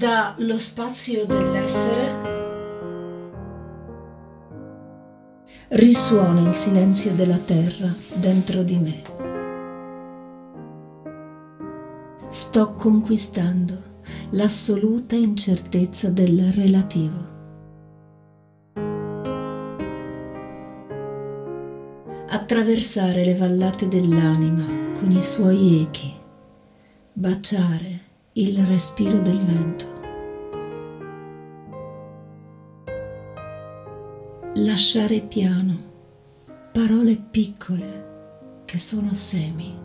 Da lo spazio dell'essere risuona il silenzio della terra dentro di me. Sto conquistando l'assoluta incertezza del relativo. Attraversare le vallate dell'anima con i suoi echi, baciare il respiro del vento. Lasciare piano parole piccole che sono semi.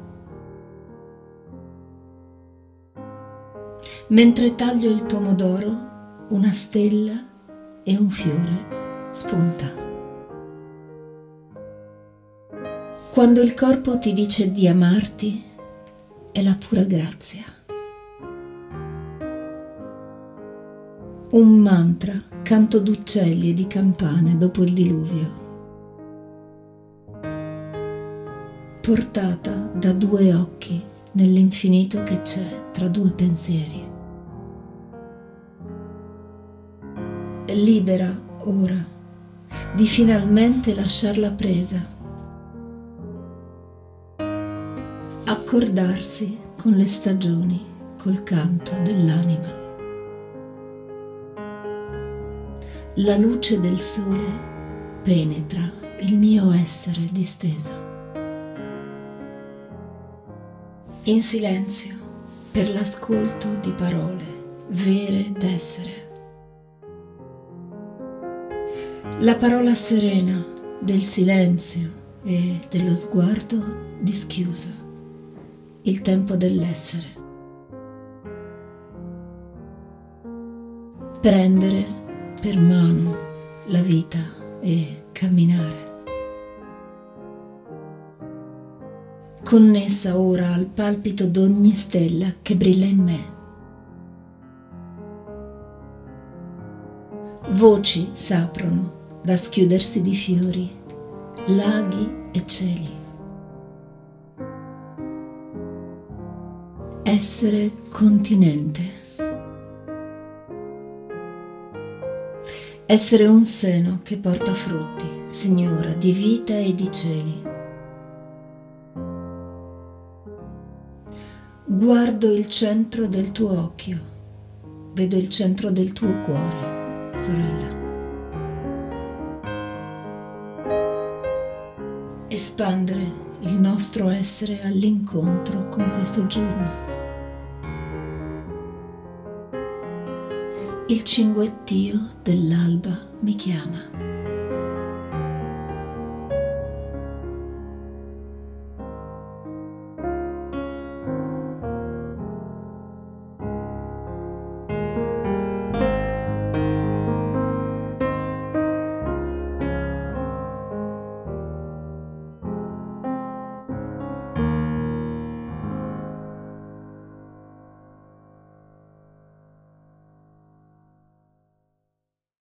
Mentre taglio il pomodoro, una stella e un fiore spunta. Quando il corpo ti dice di amarti, è la pura grazia. Un mantra, canto d'uccelli e di campane dopo il diluvio. Portata da due occhi nell'infinito che c'è tra due pensieri. Libera ora di finalmente lasciarla presa. Accordarsi con le stagioni, col canto dell'anima. La luce del sole penetra il mio essere disteso. In silenzio per l'ascolto di parole vere d'essere. La parola serena del silenzio e dello sguardo dischiuso, il tempo dell'essere. Prendere per mano la vita e camminare. Connessa ora al palpito d'ogni stella che brilla in me. Voci s'aprono da schiudersi di fiori, laghi e cieli. Essere continente. Essere un seno che porta frutti, Signora, di vita e di cieli. Guardo il centro del tuo occhio, vedo il centro del tuo cuore, sorella. Espandere il nostro essere all'incontro con questo giorno. Il cinguettio dell'alba mi chiama.